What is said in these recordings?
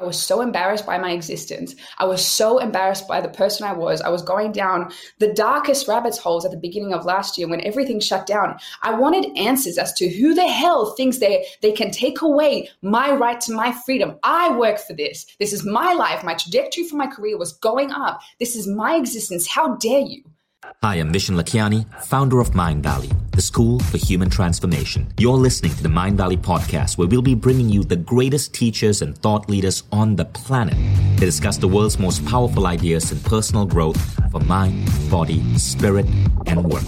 I was so embarrassed by my existence. I was so embarrassed by the person I was. I was going down the darkest rabbit's holes at the beginning of last year when everything shut down. I wanted answers as to who the hell thinks they, they can take away my right to my freedom. I work for this. This is my life. My trajectory for my career was going up. This is my existence. How dare you? Hi, I'm Vishen Lakhiani, founder of Mindvalley, the school for human transformation. You're listening to the Mindvalley podcast, where we'll be bringing you the greatest teachers and thought leaders on the planet to discuss the world's most powerful ideas in personal growth for mind, body, spirit, and work.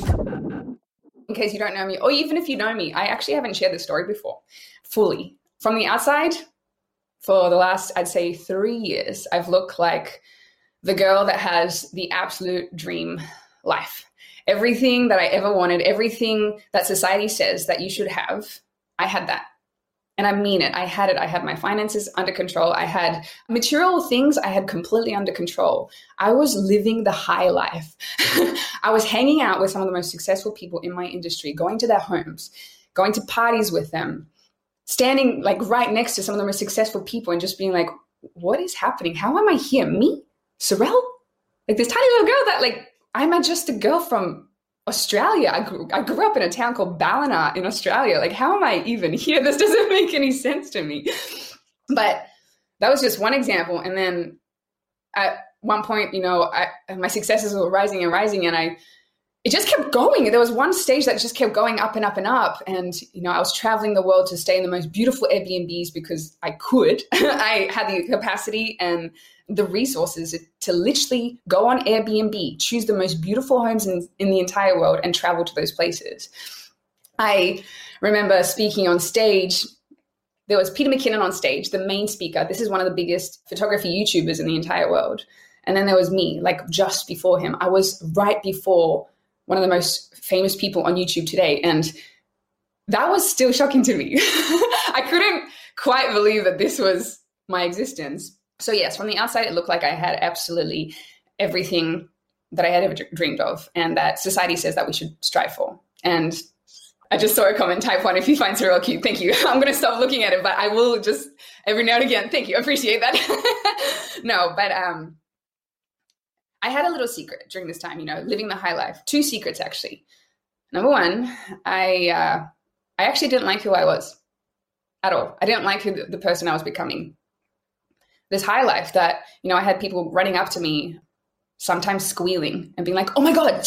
In case you don't know me, or even if you know me, I actually haven't shared this story before fully. From the outside, for the last, I'd say, three years, I've looked like the girl that has the absolute dream life. Everything that I ever wanted, everything that society says that you should have, I had that. And I mean it. I had it. I had my finances under control. I had material things I had completely under control. I was living the high life. I was hanging out with some of the most successful people in my industry, going to their homes, going to parties with them, standing like right next to some of the most successful people and just being like, what is happening? How am I here? Me? Sorelle? Like this tiny little girl that like I'm just a girl from Australia. I grew, I grew up in a town called Ballina in Australia. Like, how am I even here? This doesn't make any sense to me. But that was just one example. And then at one point, you know, I, my successes were rising and rising, and I it just kept going. There was one stage that just kept going up and up and up. And, you know, I was traveling the world to stay in the most beautiful Airbnbs because I could. I had the capacity and the resources to literally go on Airbnb, choose the most beautiful homes in, in the entire world, and travel to those places. I remember speaking on stage. There was Peter McKinnon on stage, the main speaker. This is one of the biggest photography YouTubers in the entire world. And then there was me, like just before him. I was right before one of the most famous people on YouTube today. And that was still shocking to me. I couldn't quite believe that this was my existence. So, yes, from the outside, it looked like I had absolutely everything that I had ever dreamed of and that society says that we should strive for. And I just saw a comment, type one, if you find Sorelle cute, thank you. I'm going to stop looking at it, but I will just every now and again, thank you. I appreciate that. no, but um, I had a little secret during this time, you know, living the high life. Two secrets, actually. Number one, I, uh, I actually didn't like who I was at all. I didn't like who the, the person I was becoming this high life that you know i had people running up to me sometimes squealing and being like oh my god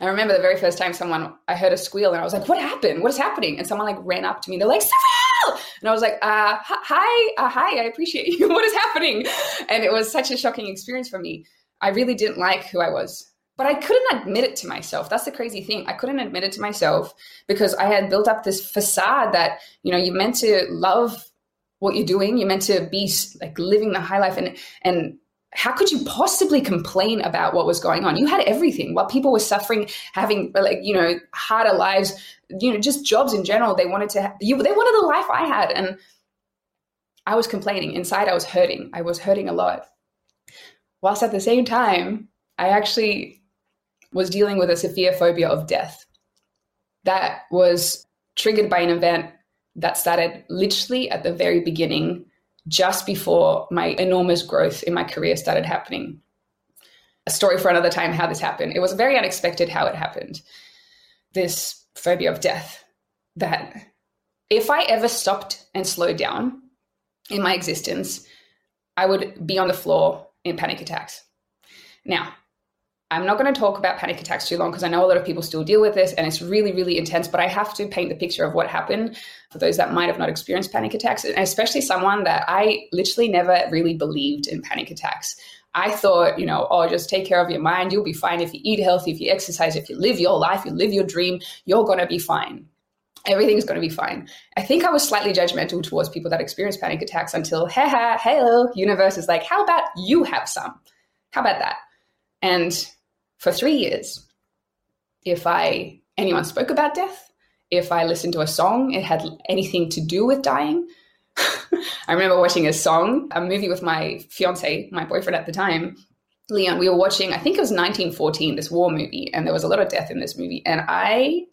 i remember the very first time someone i heard a squeal and i was like what happened what is happening and someone like ran up to me they're like Sorelle! and i was like uh, hi uh, hi i appreciate you what is happening and it was such a shocking experience for me i really didn't like who i was but I couldn't admit it to myself. That's the crazy thing. I couldn't admit it to myself because I had built up this facade that, you know, you're meant to love what you're doing. You're meant to be like living the high life and and how could you possibly complain about what was going on? You had everything. While people were suffering, having like you know harder lives, you know just jobs in general. They wanted to. You, they wanted the life I had, and I was complaining inside. I was hurting. I was hurting a lot. Whilst at the same time, I actually was dealing with a severe phobia of death. That was triggered by an event that started literally at the very beginning, just before my enormous growth in my career started happening. A story for another time how this happened. It was very unexpected how it happened. This phobia of death that if I ever stopped and slowed down in my existence, I would be on the floor in panic attacks. Now, I'm not going to talk about panic attacks too long because I know a lot of people still deal with this and it's really, really intense. But I have to paint the picture of what happened for those that might have not experienced panic attacks, and especially someone that I literally never really believed in panic attacks. I thought, you know, oh, just take care of your mind. You'll be fine if you eat healthy, if you exercise, if you live your life, you live your dream, you're going to be fine. Everything's going to be fine. I think I was slightly judgmental towards people that experience panic attacks until, haha, hello, oh, universe is like, how about you have some? How about that? And for three years. If I anyone spoke about death, if I listened to a song, it had anything to do with dying. I remember watching a song, a movie with my fiance, my boyfriend at the time, Leon. We were watching, I think it was 1914, this war movie, and there was a lot of death in this movie. And I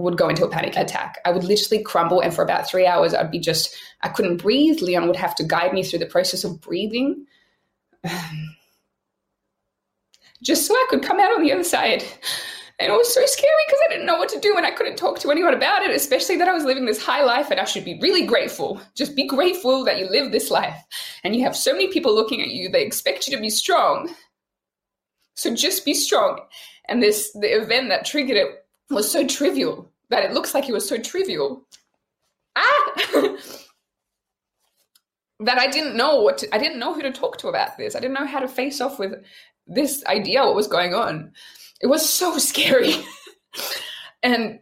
would go into a panic attack. I would literally crumble, and for about three hours, I'd be just, I couldn't breathe. Leon would have to guide me through the process of breathing, just so I could come out on the other side. And it was so scary because I didn't know what to do and I couldn't talk to anyone about it, especially that I was living this high life and I should be really grateful. Just be grateful that you live this life. And you have so many people looking at you, they expect you to be strong. So just be strong. And this, the event that triggered it was so trivial that it looks like it was so trivial. Ah! that I didn't know what to, I didn't know who to talk to about this. I didn't know how to face off with this idea, what was going on. It was so scary. and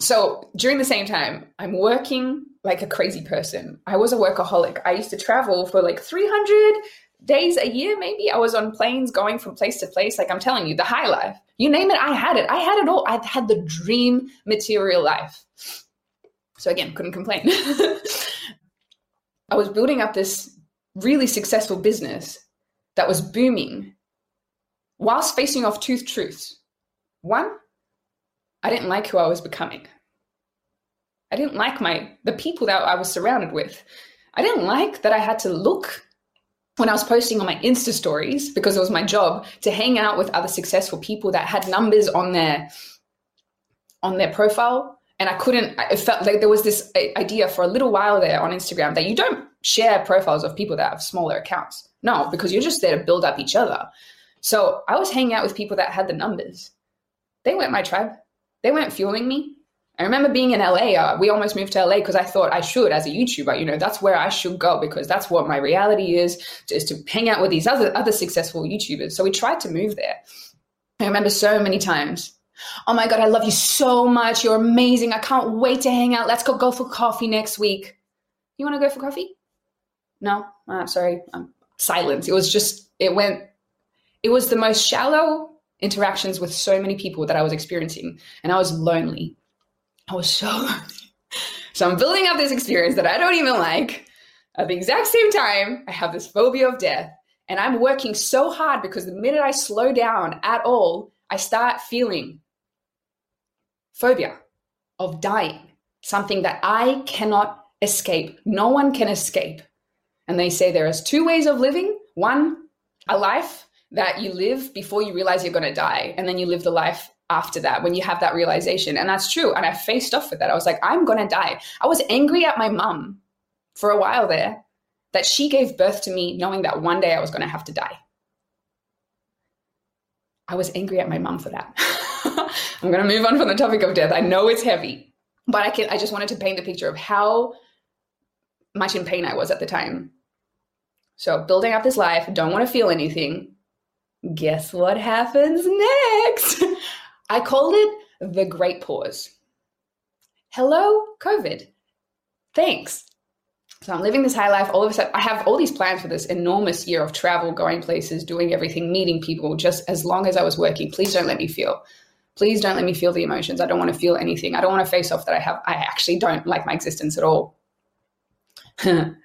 so during the same time, I'm working like a crazy person. I was a workaholic. I used to travel for like 300 days a year, maybe. I was on planes going from place to place. Like I'm telling you, the high life. You name it, I had it. I had it all. I had the dream material life. So again, couldn't complain. I was building up this really successful business that was booming whilst facing off two truths. One, I didn't like who I was becoming. I didn't like my the people that I was surrounded with. I didn't like that I had to look when I was posting on my Insta stories because it was my job to hang out with other successful people that had numbers on their on their profile and I couldn't it felt like there was this idea for a little while there on Instagram that you don't share profiles of people that have smaller accounts. No, because you're just there to build up each other. So I was hanging out with people that had the numbers. They weren't my tribe. They weren't fueling me. I remember being in LA. Uh, we almost moved to LA because I thought I should, as a YouTuber, you know, that's where I should go because that's what my reality is, is to hang out with these other other successful YouTubers. So we tried to move there. I remember so many times. Oh my god, I love you so much. You're amazing. I can't wait to hang out. Let's go go for coffee next week. You want to go for coffee? No, uh, sorry. Um, silence. It was just. It went it was the most shallow interactions with so many people that I was experiencing. And I was lonely. I was so. So I'm building up this experience that I don't even like. At the exact same time, I have this phobia of death. And I'm working so hard because the minute I slow down at all, I start feeling phobia of dying, something that I cannot escape. No one can escape. And they say there is two ways of living one, a life that you live before you realize you're going to die and then you live the life after that when you have that realization. And that's true. And i faced off with that. I was like i'm going to die. I was angry at my mum for a while there that she gave birth to me knowing that one day i was going to have to die. I was angry at my mum for that. I'm going to move on from the topic of death. I know it's heavy but i can i just wanted to paint the picture of how much in pain i was at the time. So building up this life don't want to feel anything. Guess what happens next? I called it the Great Pause. Hello, COVID. Thanks. So I'm living this high life. All of a sudden, I have all these plans for this enormous year of travel, going places, doing everything, meeting people, just as long as I was working. Please don't let me feel. Please don't let me feel the emotions. I don't want to feel anything. I don't want to face off that I have. I actually don't like my existence at all. the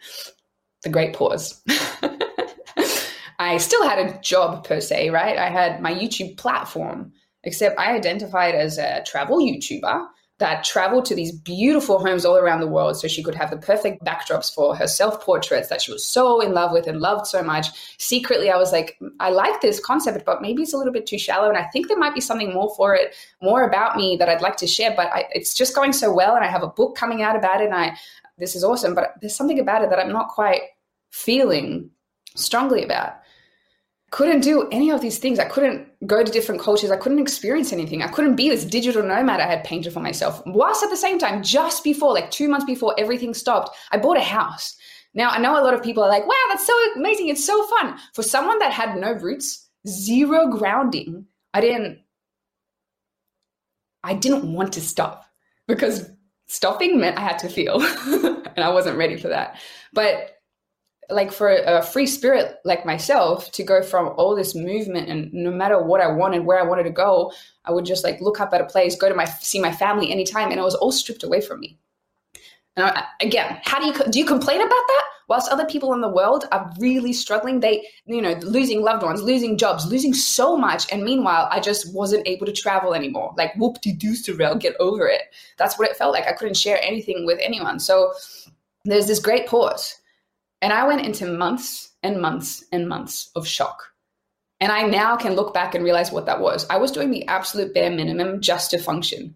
great pause. I still had a job per se, right? I had my YouTube platform, except I identified as a travel YouTuber that traveled to these beautiful homes all around the world so she could have the perfect backdrops for her self portraits that she was so in love with and loved so much. Secretly, I was like, I like this concept, but maybe it's a little bit too shallow. And I think there might be something more for it, more about me that I'd like to share. But I, it's just going so well. And I have a book coming out about it. And I, this is awesome. But there's something about it that I'm not quite feeling strongly about couldn't do any of these things. I couldn't go to different cultures. I couldn't experience anything. I couldn't be this digital nomad I had painted for myself. Whilst at the same time, just before, like two months before everything stopped, I bought a house. Now, I know a lot of people are like, wow, that's so amazing. It's so fun. For someone that had no roots, zero grounding, I didn't, I didn't want to stop because stopping meant I had to feel. and I wasn't ready for that. But like for a free spirit like myself to go from all this movement and no matter what I wanted, where I wanted to go, I would just like look up at a place, go to my see my family anytime, and it was all stripped away from me. And I, again, how do you do you complain about that? Whilst other people in the world are really struggling, they you know losing loved ones, losing jobs, losing so much, and meanwhile, I just wasn't able to travel anymore. Like whoop de doo, Sorelle, get over it. That's what it felt like. I couldn't share anything with anyone. So there's this great pause, and I went into months and months and months of shock. And I now can look back and realize what that was. I was doing the absolute bare minimum just to function.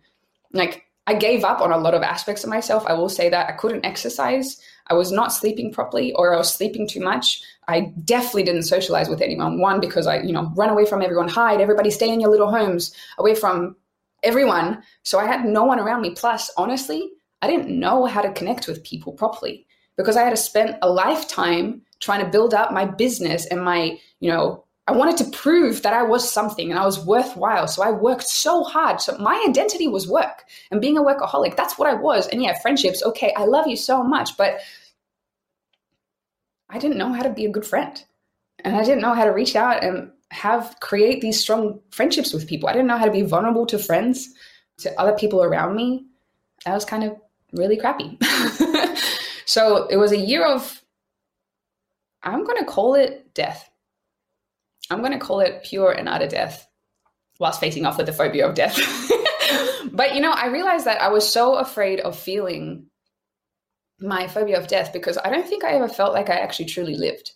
Like I gave up on a lot of aspects of myself. I will say that I couldn't exercise. I was not sleeping properly or I was sleeping too much. I definitely didn't socialize with anyone. One, because I, you know, run away from everyone, hide, everybody stay in your little homes, away from everyone. So I had no one around me. Plus, honestly, I didn't know how to connect with people properly because I had to spend a lifetime trying to build up my business and my, you know, I wanted to prove that I was something and I was worthwhile. So I worked so hard. So my identity was work and being a workaholic. That's what I was. And yeah, friendships, okay, I love you so much, but I didn't know how to be a good friend. And I didn't know how to reach out and have create these strong friendships with people. I didn't know how to be vulnerable to friends, to other people around me. That was kind of really crappy. so it was a year of, I'm going to call it death I'm going to call it pure and utter death whilst facing off with the phobia of death. but you know, I realized that I was so afraid of feeling my phobia of death because I don't think I ever felt like I actually truly lived.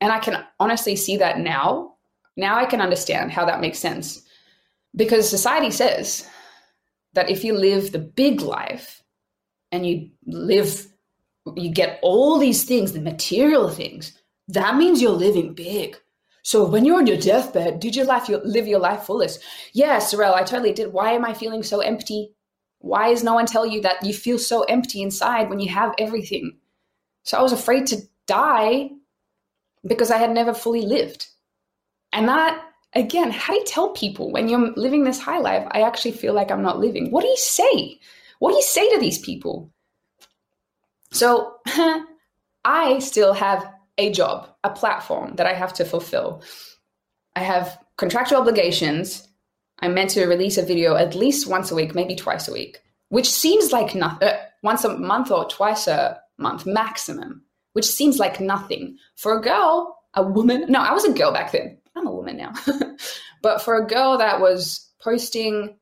And I can honestly see that now. Now I can understand how that makes sense. Because society says that if you live the big life and you live, you get all these things, the material things, that means you're living big. So when you're on your deathbed, did you life, live your life fullest? Yeah, Sorelle, I totally did. Why am I feeling so empty? Why is no one tell you that you feel so empty inside when you have everything? So I was afraid to die because I had never fully lived. And that, again, how do you tell people when you're living this high life, I actually feel like I'm not living? What do you say? What do you say to these people? So I still have a job, a platform that I have to fulfill. I have contractual obligations. I'm meant to release a video at least once a week, maybe twice a week, which seems like nothing, uh, once a month or twice a month maximum, which seems like nothing. For a girl, a woman, no, I was a girl back then. I'm a woman now. but for a girl that was posting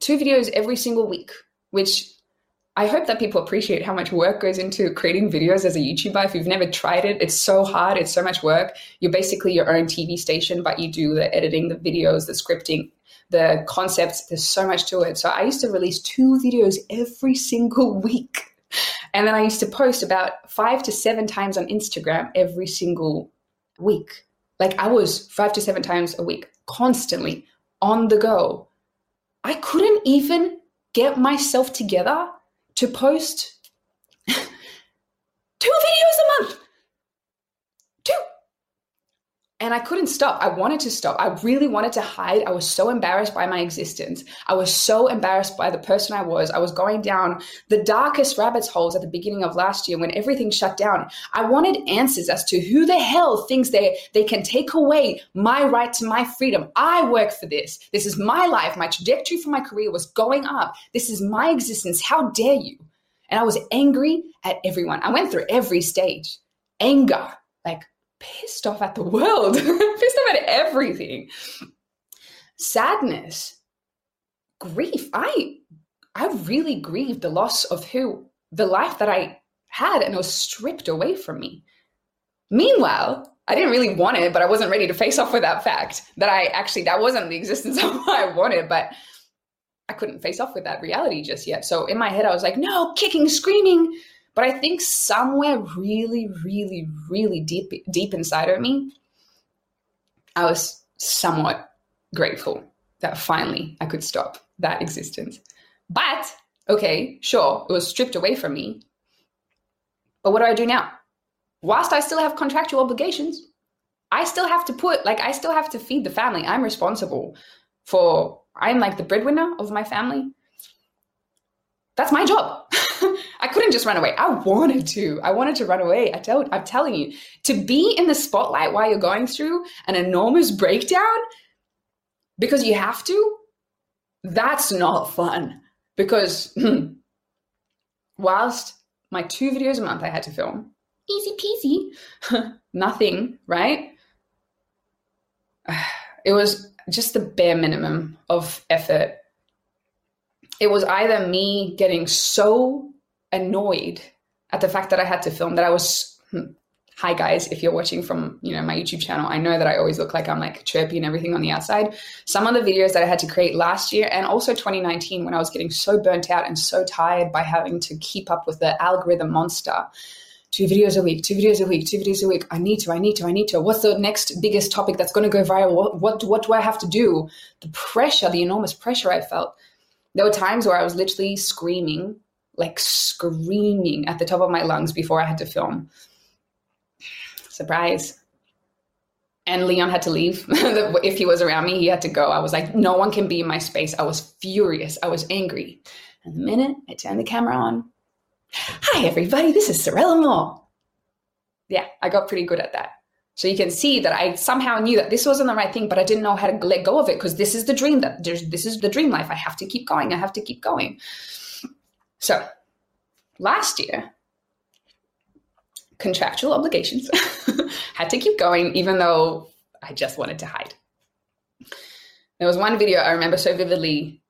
two videos every single week, which I hope that people appreciate how much work goes into creating videos as a YouTuber. If you've never tried it, it's so hard, it's so much work. You're basically your own TV station, but you do the editing, the videos, the scripting, the concepts. There's so much to it. So I used to release two videos every single week. And then I used to post about five to seven times on Instagram every single week. Like I was five to seven times a week, constantly on the go. I couldn't even get myself together to post two videos a month. Two. And I couldn't stop. I wanted to stop. I really wanted to hide. I was so embarrassed by my existence. I was so embarrassed by the person I was. I was going down the darkest rabbit's holes at the beginning of last year when everything shut down. I wanted answers as to who the hell thinks they, they can take away my right to my freedom. I work for this. This is my life. My trajectory for my career was going up. This is my existence. How dare you? And I was angry at everyone. I went through every stage anger, like pissed off at the world, pissed off at everything. Sadness, grief. I I really grieved the loss of who the life that I had and was stripped away from me. Meanwhile, I didn't really want it, but I wasn't ready to face off with that fact that I actually that wasn't the existence of what I wanted, but I couldn't face off with that reality just yet. So in my head I was like, no, kicking, screaming, but I think somewhere really, really, really deep, deep inside of me, I was somewhat grateful that finally I could stop that existence. But okay, sure, it was stripped away from me. But what do I do now? Whilst I still have contractual obligations, I still have to put, like, I still have to feed the family. I'm responsible for, I'm like the breadwinner of my family that's my job. I couldn't just run away. I wanted to. I wanted to run away. I tell, I'm telling you, to be in the spotlight while you're going through an enormous breakdown because you have to, that's not fun. Because hmm, whilst my two videos a month I had to film, easy peasy, nothing, right? It was just the bare minimum of effort. It was either me getting so annoyed at the fact that I had to film that I was hmm, hi guys if you're watching from you know my youtube channel i know that i always look like i'm like chirpy and everything on the outside. Some of the videos that i had to create last year and also 2019 when i was getting so burnt out and so tired by having to keep up with the algorithm monster. Two videos a week two videos a week two videos a week. I need to i need to i need to. What's the next biggest topic that's going to go viral? What, what what do i have to do? The pressure the enormous pressure i felt there were times where i was literally screaming like screaming at the top of my lungs before i had to film surprise. And Leon had to leave. if he was around me, he had to go. I was like, no one can be in my space. I was furious. I was angry. And the minute I turned the camera on, hi, everybody, this is Sorelle Amore. Yeah, I got pretty good at that. So you can see that I somehow knew that this wasn't the right thing, but I didn't know how to let go of it because this is the dream that this is the dream life. I have to keep going. I have to keep going. So last year, contractual obligations. Had to keep going, even though I just wanted to hide. There was one video I remember so vividly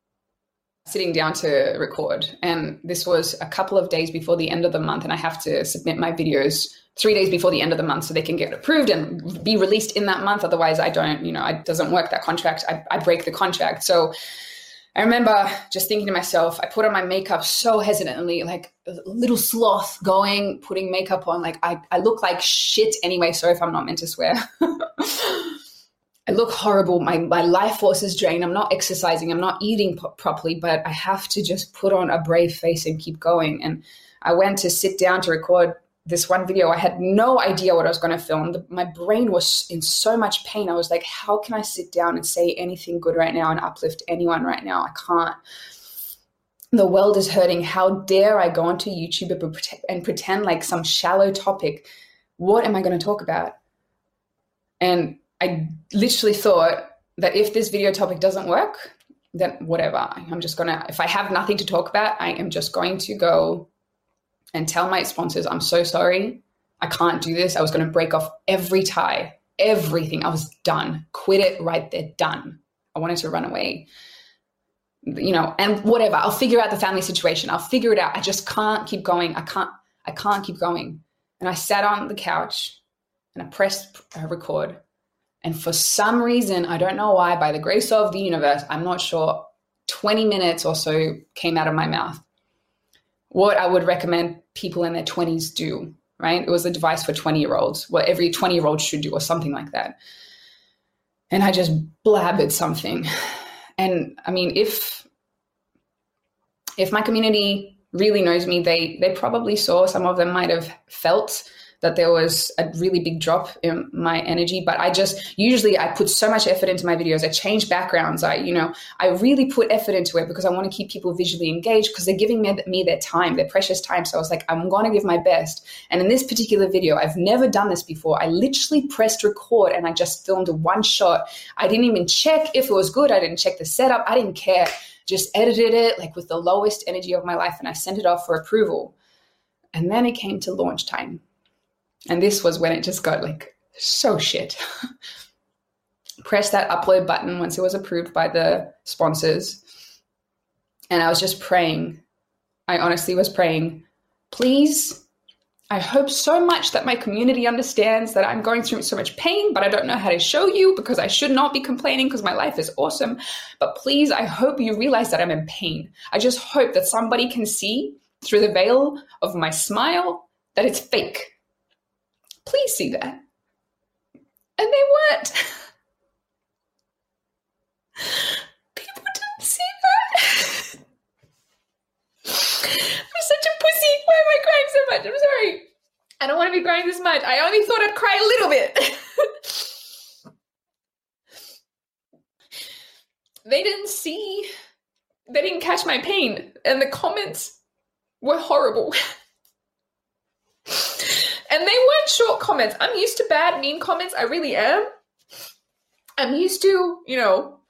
sitting down to record, and this was a couple of days before the end of the month, and I have to submit my videos three days before the end of the month so they can get approved and be released in that month. Otherwise, I don't, you know, it doesn't work that contract. I, I break the contract. So I remember just thinking to myself, I put on my makeup so hesitantly, like a little sloth going, putting makeup on. Like I, I look like shit anyway. Sorry if I'm not meant to swear. I look horrible. My, my life force is drained. I'm not exercising. I'm not eating p- properly, but I have to just put on a brave face and keep going. And I went to sit down to record this one video, I had no idea what I was going to film. The, my brain was in so much pain. I was like, how can I sit down and say anything good right now and uplift anyone right now? I can't. The world is hurting. How dare I go onto YouTube and pretend like some shallow topic? What am I going to talk about? And I literally thought that if this video topic doesn't work, then whatever. I'm just to, if I have nothing to talk about, I am just going to go and tell my sponsors, I'm so sorry. I can't do this. I was to break off every tie, everything. I was done. Quit it right there, done. I wanted to run away. You know, and whatever. I'll figure out the family situation. I'll figure it out. I just can't keep going. I can't I can't keep going. And I sat on the couch and I pressed uh, record. And for some reason, I don't know why, by the grace of the universe, I'm not sure, 20 minutes or so came out of my mouth what I would recommend people in their 20s do, right? It was a device for 20 year olds, what every 20 year old should do, or something like that. And I just blabbered something. And I mean, if if my community really knows me, they they probably saw some of them might have felt that there was a really big drop in my energy but i just usually i put so much effort into my videos. I change backgrounds. I you know i really put effort into it because i want to keep people visually engaged because they're giving me, me their time their precious time. So i was like i'm going to give my best. And in this particular video i've never done this before. I literally pressed record and i just filmed one shot. I didn't even check if it was good. I didn't check the setup. I didn't care. Just edited it like with the lowest energy of my life and i sent it off for approval. And then it came to launch time and this was when it just got like so shit. Press that upload button once it was approved by the sponsors. And I was just praying. I honestly was praying, please. I hope so much that my community understands that I'm going through so much pain, but I don't know how to show you because I should not be complaining because my life is awesome. But please, I hope you realize that I'm in pain. I just hope that somebody can see through the veil of my smile that it's fake Please see that. And they weren't. People didn't see that. I'm such a pussy. Why am I crying so much? I'm sorry. I don't want to be crying this much. I only thought I'd cry a little bit. they didn't see, they didn't catch my pain. And the comments were horrible. And they weren't short comments. I'm used to bad, mean comments. I really am. I'm used to, you know,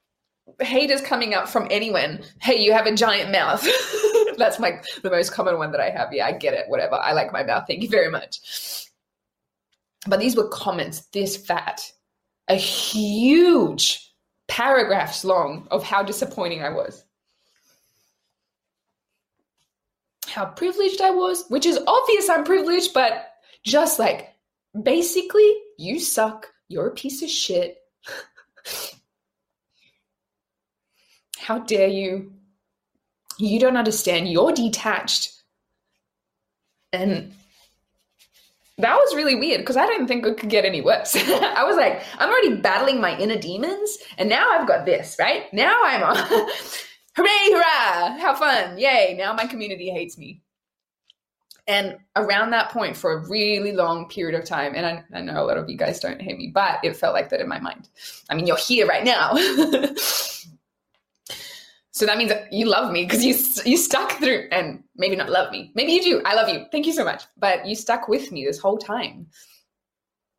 haters coming up from anyone. Hey, you have a giant mouth. That's like the most common one that I have. Yeah, I get it. Whatever. I like my mouth. Thank you very much. But these were comments this fat, a huge paragraphs long of how disappointing I was. How privileged I was, which is obvious I'm privileged, but just like basically, you suck, you're a piece of shit. How dare you? You don't understand. You're detached. And that was really weird because I didn't think it could get any worse. I was like, I'm already battling my inner demons, and now I've got this, right? Now I'm on. Hooray, hurrah! How fun! Yay! Now my community hates me. And around that point, for a really long period of time, and I, I know a lot of you guys don't hate me, but it felt like that in my mind. I mean, you're here right now. So that means that you love me because you you stuck through, and maybe not love me. Maybe you do. I love you. Thank you so much. But you stuck with me this whole time.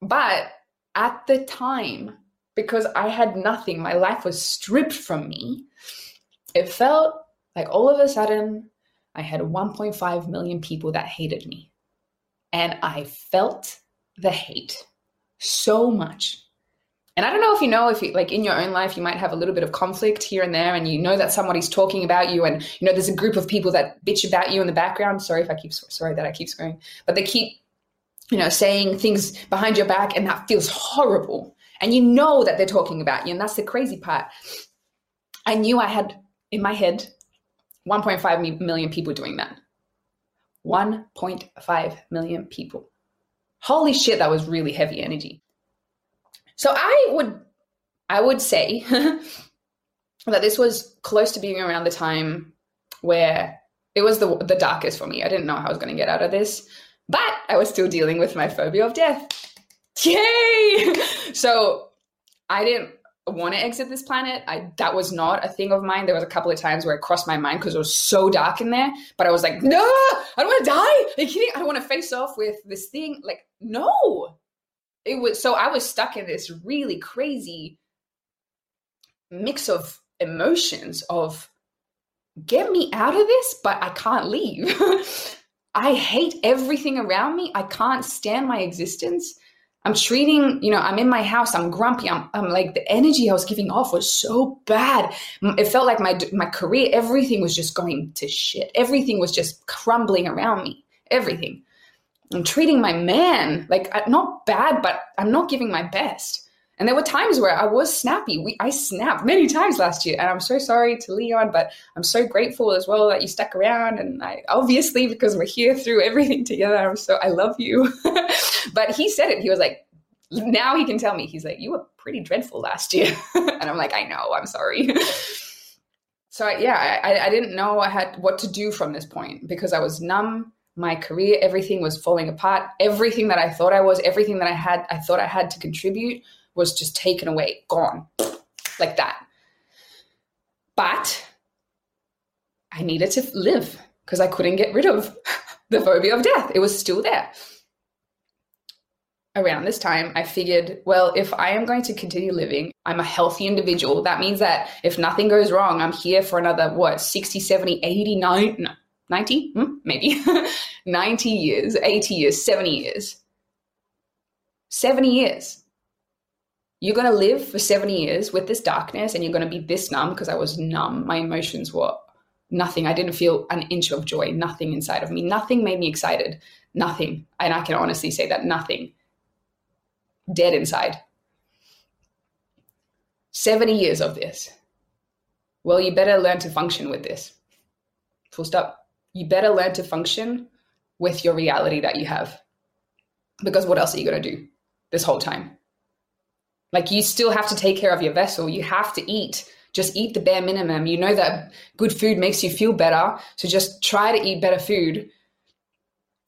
But at the time, because I had nothing, my life was stripped from me. It felt like all of a sudden I had 1.5 million people that hated me. And I felt the hate so much and I don't know if you know if you, like in your own life you might have a little bit of conflict here and there, and you know that somebody's talking about you, and you know there's a group of people that bitch about you in the background. Sorry if I keep sorry that I keep swearing, but they keep you know saying things behind your back, and that feels horrible. And you know that they're talking about you, and that's the crazy part. I knew I had in my head 1.5 million people doing that. 1.5 million people. Holy shit, that was really heavy energy. So I would I would say that this was close to being around the time where it was the the darkest for me. I didn't know how I was going to get out of this, but I was still dealing with my phobia of death. Yay! so I didn't want to exit this planet. I that was not a thing of mine. There was a couple of times where it crossed my mind because it was so dark in there. But I was like, no, I don't want to die. Are you kidding? I don't want to face off with this thing. Like, no, it was so I was stuck in this really crazy mix of emotions of get me out of this, but I can't leave. I hate everything around me. I can't stand my existence. I'm treating, you know, I'm in my house. I'm grumpy. I'm, I'm like the energy I was giving off was so bad. It felt like my my career, everything was just going to shit. Everything was just crumbling around me. Everything. I'm treating my man like not bad, but I'm not giving my best. And there were times where I was snappy. We, I snapped many times last year, and I'm so sorry to Leon, but I'm so grateful as well that you stuck around. And I obviously because we're here through everything together, I'm so I love you. but he said it. He was like, now he can tell me. He's like, you were pretty dreadful last year, and I'm like, I know. I'm sorry. so yeah, I, I didn't know I had what to do from this point because I was numb my career, everything was falling apart. Everything that I thought I was, everything that I had, I thought I had to contribute was just taken away, gone, like that. But I needed to live because I couldn't get rid of the phobia of death. It was still there. Around this time, I figured, well, if I am going to continue living, I'm a healthy individual. That means that if nothing goes wrong, I'm here for another, what, 60, 70, 80, 90, 90, hmm, maybe 90 years, 80 years, 70 years. 70 years. You're going to live for 70 years with this darkness and you're going to be this numb because I was numb. My emotions were nothing. I didn't feel an inch of joy, nothing inside of me. Nothing made me excited. Nothing. And I can honestly say that nothing. Dead inside. 70 years of this. Well, you better learn to function with this. Full stop you better learn to function with your reality that you have. Because what else are you going to do this whole time? Like, you still have to take care of your vessel. You have to eat. Just eat the bare minimum. You know that good food makes you feel better. So just try to eat better food.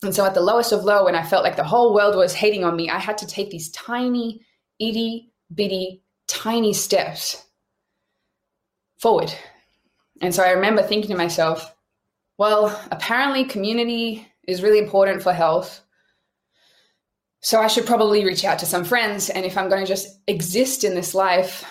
And so, at the lowest of low, when I felt like the whole world was hating on me, I had to take these tiny, itty bitty, tiny steps forward. And so I remember thinking to myself, well, apparently, community is really important for health. So I should probably reach out to some friends. And if I'm going to just exist in this life,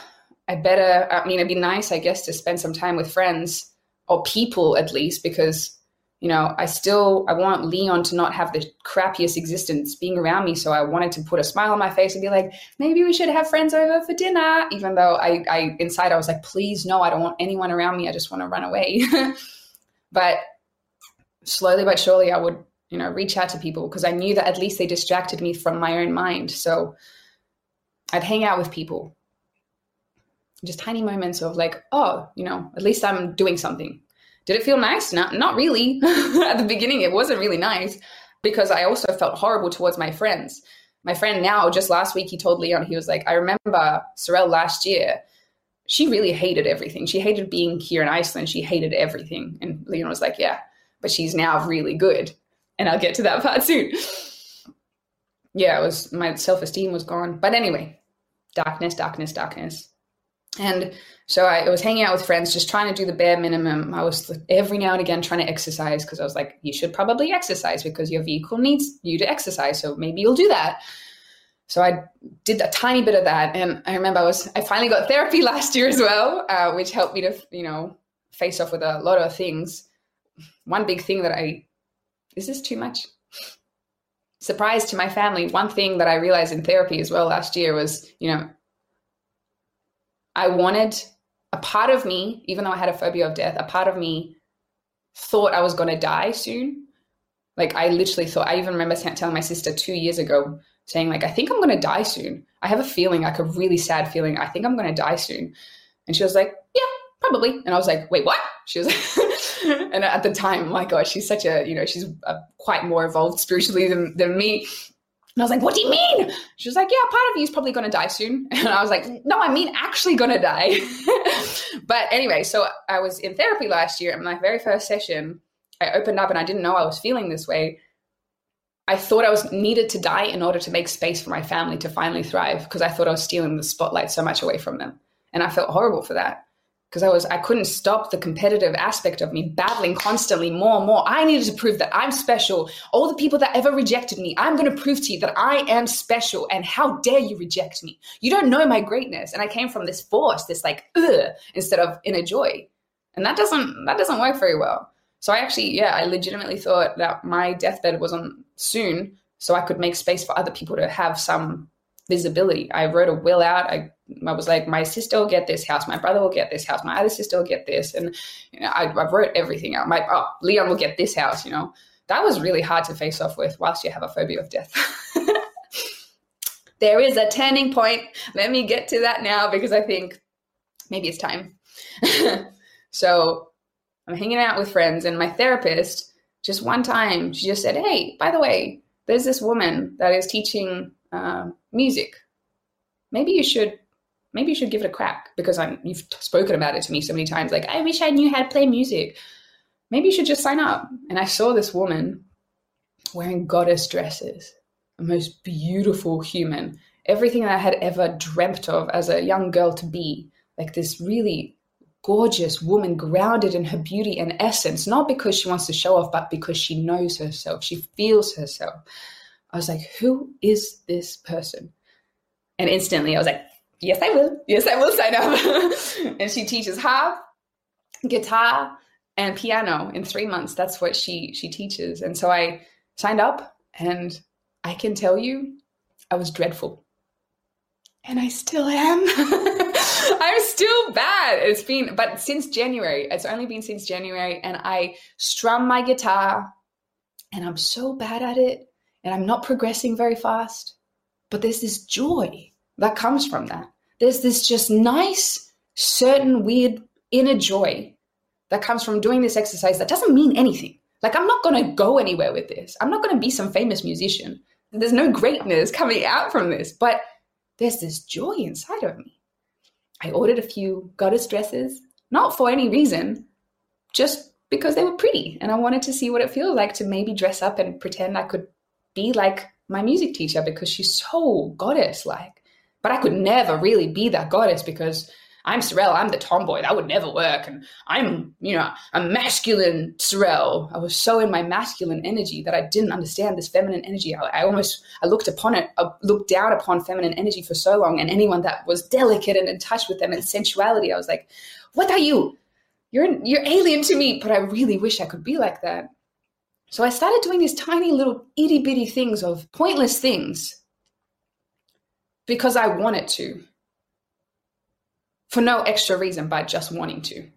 I better, I mean, it'd be nice, I guess, to spend some time with friends or people at least, because you know, I still I want Leon to not have the crappiest existence being around me. So I wanted to put a smile on my face and be like, maybe we should have friends over for dinner. Even though I, I inside I was like, please no, I don't want anyone around me. I just want to run away. but slowly but surely I would, you know, reach out to people because I knew that at least they distracted me from my own mind. So I'd hang out with people. Just tiny moments of like, oh, you know, at least I'm doing something did it feel nice? Not, not really. At the beginning, it wasn't really nice because I also felt horrible towards my friends. My friend now, just last week, he told Leon, he was like, I remember Sorelle last year. She really hated everything. She hated being here in Iceland. She hated everything. And Leon was like, Yeah, but she's now really good. And I'll get to that part soon. Yeah, it was my self esteem was gone. But anyway, darkness, darkness, darkness. And so I was hanging out with friends, just trying to do the bare minimum. I was every now and again trying to exercise because I was like, you should probably exercise because your vehicle needs you to exercise. So maybe you'll do that. So I did a tiny bit of that. And I remember I was, I finally got therapy last year as well, uh, which helped me to, you know, face off with a lot of things. One big thing that I, is this too much? Surprise to my family. One thing that I realized in therapy as well last year was, you know, I wanted a part of me, even though I had a phobia of death, a part of me thought I was going to die soon. Like I literally thought, I even remember telling my sister two years ago, saying like, I think I'm going to die soon. I have a feeling, like a really sad feeling. I think I'm going to die soon. And she was like, probably. And I was like, wait, what? She was like, and at the time, my God, she's such a, you know, she's a, quite more evolved spiritually than, than me. And I was like, what do you mean? She was like, yeah, part of you is probably going to die soon. And I was like, no, I mean actually going to die. but anyway, so I was in therapy last year. And my very first session, I opened up and I didn't know I was feeling this way. I thought I was needed to die in order to make space for my family to finally thrive because I thought I was stealing the spotlight so much away from them. And I felt horrible for that because I was I couldn't stop the competitive aspect of me battling constantly more and more. I needed to prove that I'm special. All the people that ever rejected me, I'm going to prove to you that I am special. And how dare you reject me? You don't know my greatness. And I came from this force, this like ugh, instead of inner joy, and that doesn't that doesn't work very well. So I actually, yeah, I legitimately thought that my deathbed was on soon, so I could make space for other people to have some visibility. I wrote a will out. I I was like, my sister will get this house, my brother will get this house, my other sister will get this, and you know, I, I wrote everything out. My oh, Leon will get this house. You know, that was really hard to face off with whilst you have a phobia of death. there is a turning point. Let me get to that now because I think maybe it's time. so I'm hanging out with friends, and my therapist just one time she just said, "Hey, by the way, there's this woman that is teaching uh, music. Maybe you should maybe you should give it a crack because I'm you've spoken about it to me so many times. Like, I wish I knew how to play music. Maybe you should just sign up. And I saw this woman wearing goddess dresses, the most beautiful human, everything I had ever dreamt of as a young girl to be, like this really gorgeous woman grounded in her beauty and essence, not because she wants to show off, but because she knows herself, she feels herself. I was like, who is this person? And instantly I was like, yes, I will. Yes, I will sign up. and she teaches harp, guitar, and piano in three months. That's what she she teaches. And so I signed up, and I can tell you, I was dreadful, and I still am. I'm still bad. It's been, but since January, it's only been since January, and I strum my guitar, and I'm so bad at it, and I'm not progressing very fast. But there's this joy that comes from that. There's this just nice, certain, weird inner joy that comes from doing this exercise that doesn't mean anything. Like, I'm not going to go anywhere with this. I'm not going to be some famous musician. There's no greatness coming out from this, but there's this joy inside of me. I ordered a few goddess dresses, not for any reason, just because they were pretty. And I wanted to see what it feels like to maybe dress up and pretend I could be like my music teacher because she's so goddess like. But I could never really be that goddess because I'm Sorelle, I'm the tomboy. That would never work. And I'm, you know, a masculine Sorelle. I was so in my masculine energy that I didn't understand this feminine energy. I, I, almost, I looked upon it, I looked down upon feminine energy for so long. And anyone that was delicate and in touch with them and sensuality, I was like, what are you? You're, you're alien to me. But I really wish I could be like that. So I started doing these tiny little itty bitty things of pointless things because I wanted to, for no extra reason, by just wanting to.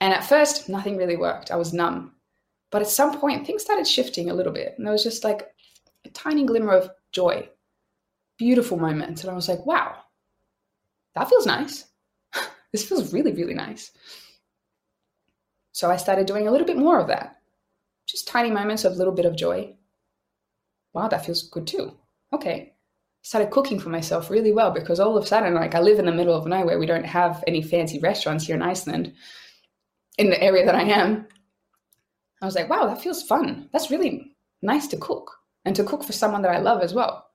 And at first, nothing really worked. I was numb. But at some point, things started shifting a little bit. And there was just like a tiny glimmer of joy, beautiful moments. And I was like, wow, that feels nice. this feels really, really nice. So I started doing a little bit more of that. Just tiny moments of little bit of joy. Wow, that feels good too. Okay. Started cooking for myself really well because all of a sudden, like I live in the middle of nowhere. We don't have any fancy restaurants here in Iceland in the area that I am. I was like, wow, that feels fun. That's really nice to cook and to cook for someone that I love as well.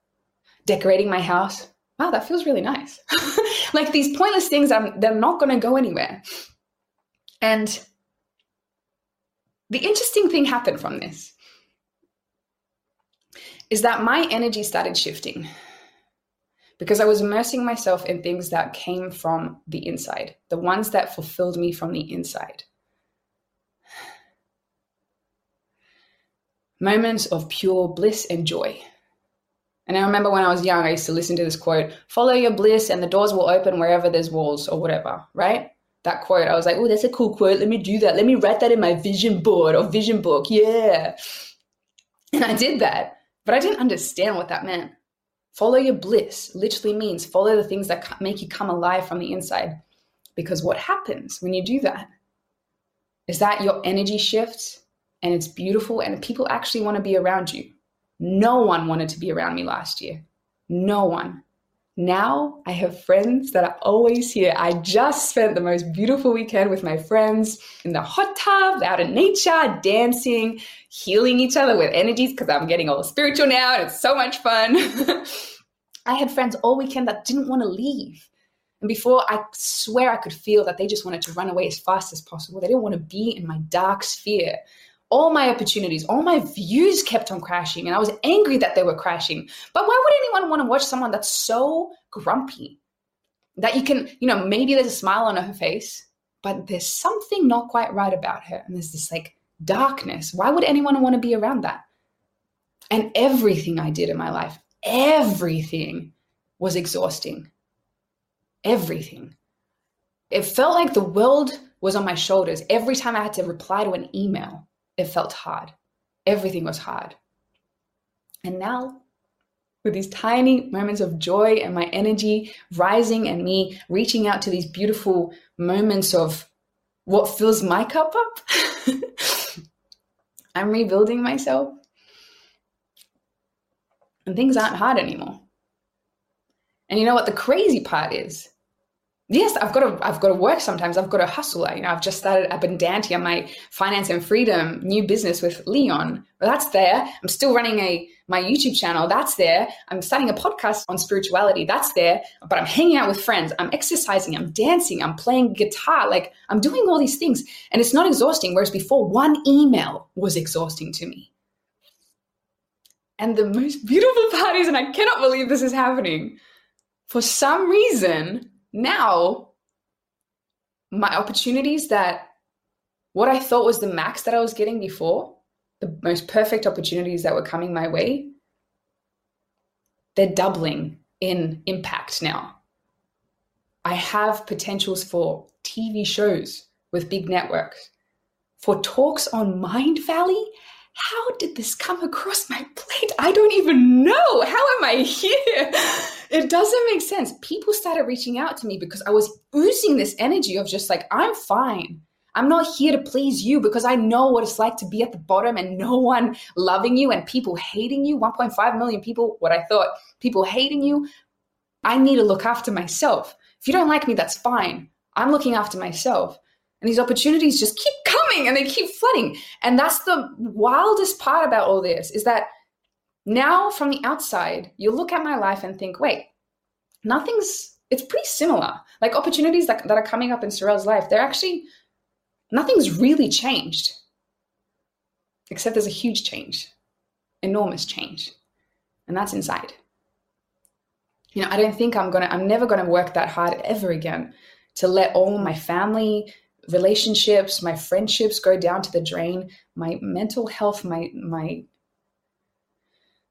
Decorating my house. Wow, that feels really nice. like these pointless things, I'm, they're not going to go anywhere. And the interesting thing happened from this is that my energy started shifting because I was immersing myself in things that came from the inside, the ones that fulfilled me from the inside. moments of pure bliss and joy. And I remember when I was young, I used to listen to this quote follow your bliss and the doors will open wherever there's walls or whatever, right? That quote, I was like, oh, that's a cool quote. Let me do that. Let me write that in my vision board or vision book. Yeah. And I did that, but I didn't understand what that meant. Follow your bliss literally means follow the things that make you come alive from the inside. Because what happens when you do that is that your energy shifts and it's beautiful and people actually want to be around you. No one wanted to be around me last year. No one. Now I have friends that are always here. I just spent the most beautiful weekend with my friends in the hot tub, out in nature, dancing, healing each other with energies because I'm getting all spiritual now and it's so much fun. I had friends all weekend that didn't want to leave. And before, I swear I could feel that they just wanted to run away as fast as possible. They didn't want to be in my dark sphere all my opportunities, all my views kept on crashing, and I was angry that they were crashing. But why would anyone want to watch someone that's so grumpy that you can, you know, maybe there's a smile on her face, but there's something not quite right about her, and there's this like darkness. Why would anyone want to be around that? And everything I did in my life, everything was exhausting. Everything. It felt like the world was on my shoulders every time I had to reply to an email it felt hard. Everything was hard. And now, with these tiny moments of joy and my energy rising and me reaching out to these beautiful moments of what fills my cup up, I'm rebuilding myself. And things aren't hard anymore. And you know what the crazy part is? Yes, I've got to I've got to work sometimes. I've got to hustle. You know, I've just started Abundantia, my finance and freedom new business with Leon. Well, that's there. I'm still running a my YouTube channel. That's there. I'm starting a podcast on spirituality. That's there. But I'm hanging out with friends. I'm exercising. I'm dancing. I'm playing guitar. Like I'm doing all these things, and it's not exhausting. Whereas before, one email was exhausting to me. And the most beautiful part is, and I cannot believe this is happening. For some reason, now my opportunities that what I thought was the max that I was getting before, the most perfect opportunities that were coming my way, they're doubling in impact now. I have potentials for TV shows with big networks, for talks on Mindvalley. how did this come across my plate? I don't even know. How am I here? It doesn't make sense. People started reaching out to me because I was oozing this energy of just like, I'm fine. I'm not here to please you because I know what it's like to be at the bottom and no one loving you and people hating you. 1.5 million people, what I thought, people hating you. I need to look after myself. If you don't like me, that's fine. I'm looking after myself. And these opportunities just keep coming and they keep flooding. And that's the wildest part about all this is that now from the outside, you look at my life and think, wait, nothing's, it's pretty similar. Like opportunities that, that are coming up in Sorelle's life, they're actually, nothing's really changed. Except there's a huge change, enormous change. And that's inside. You know, I don't think I'm gonna, I'm never gonna work that hard ever again to let all my family, relationships, my friendships go down to the drain, my mental health, my my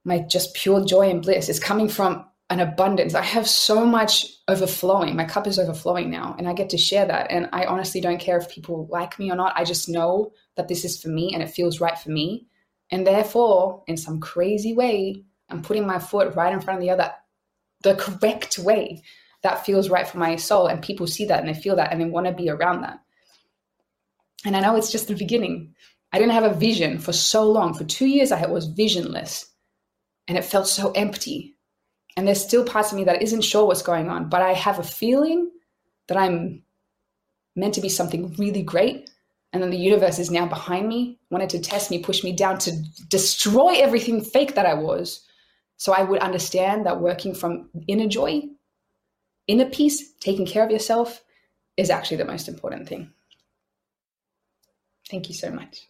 my just pure joy and bliss is coming from an abundance. I have so much overflowing. My cup is overflowing now, and I get to share that. And I honestly don't care if people like me or not. I just know that this is for me and it feels right for me. And therefore, in some crazy way, I'm putting my foot right in front of the other, the correct way that feels right for my soul. And people see that and they feel that and they want to be around that. And I know it's just the beginning. I didn't have a vision for so long. For two years, I was visionless and it felt so empty. And there's still parts of me that isn't sure what's going on, but I have a feeling that I'm meant to be something really great. And then the universe is now behind me, wanted to test me, push me down to destroy everything fake that I was. So I would understand that working from inner joy, inner peace, taking care of yourself is actually the most important thing. Thank you so much.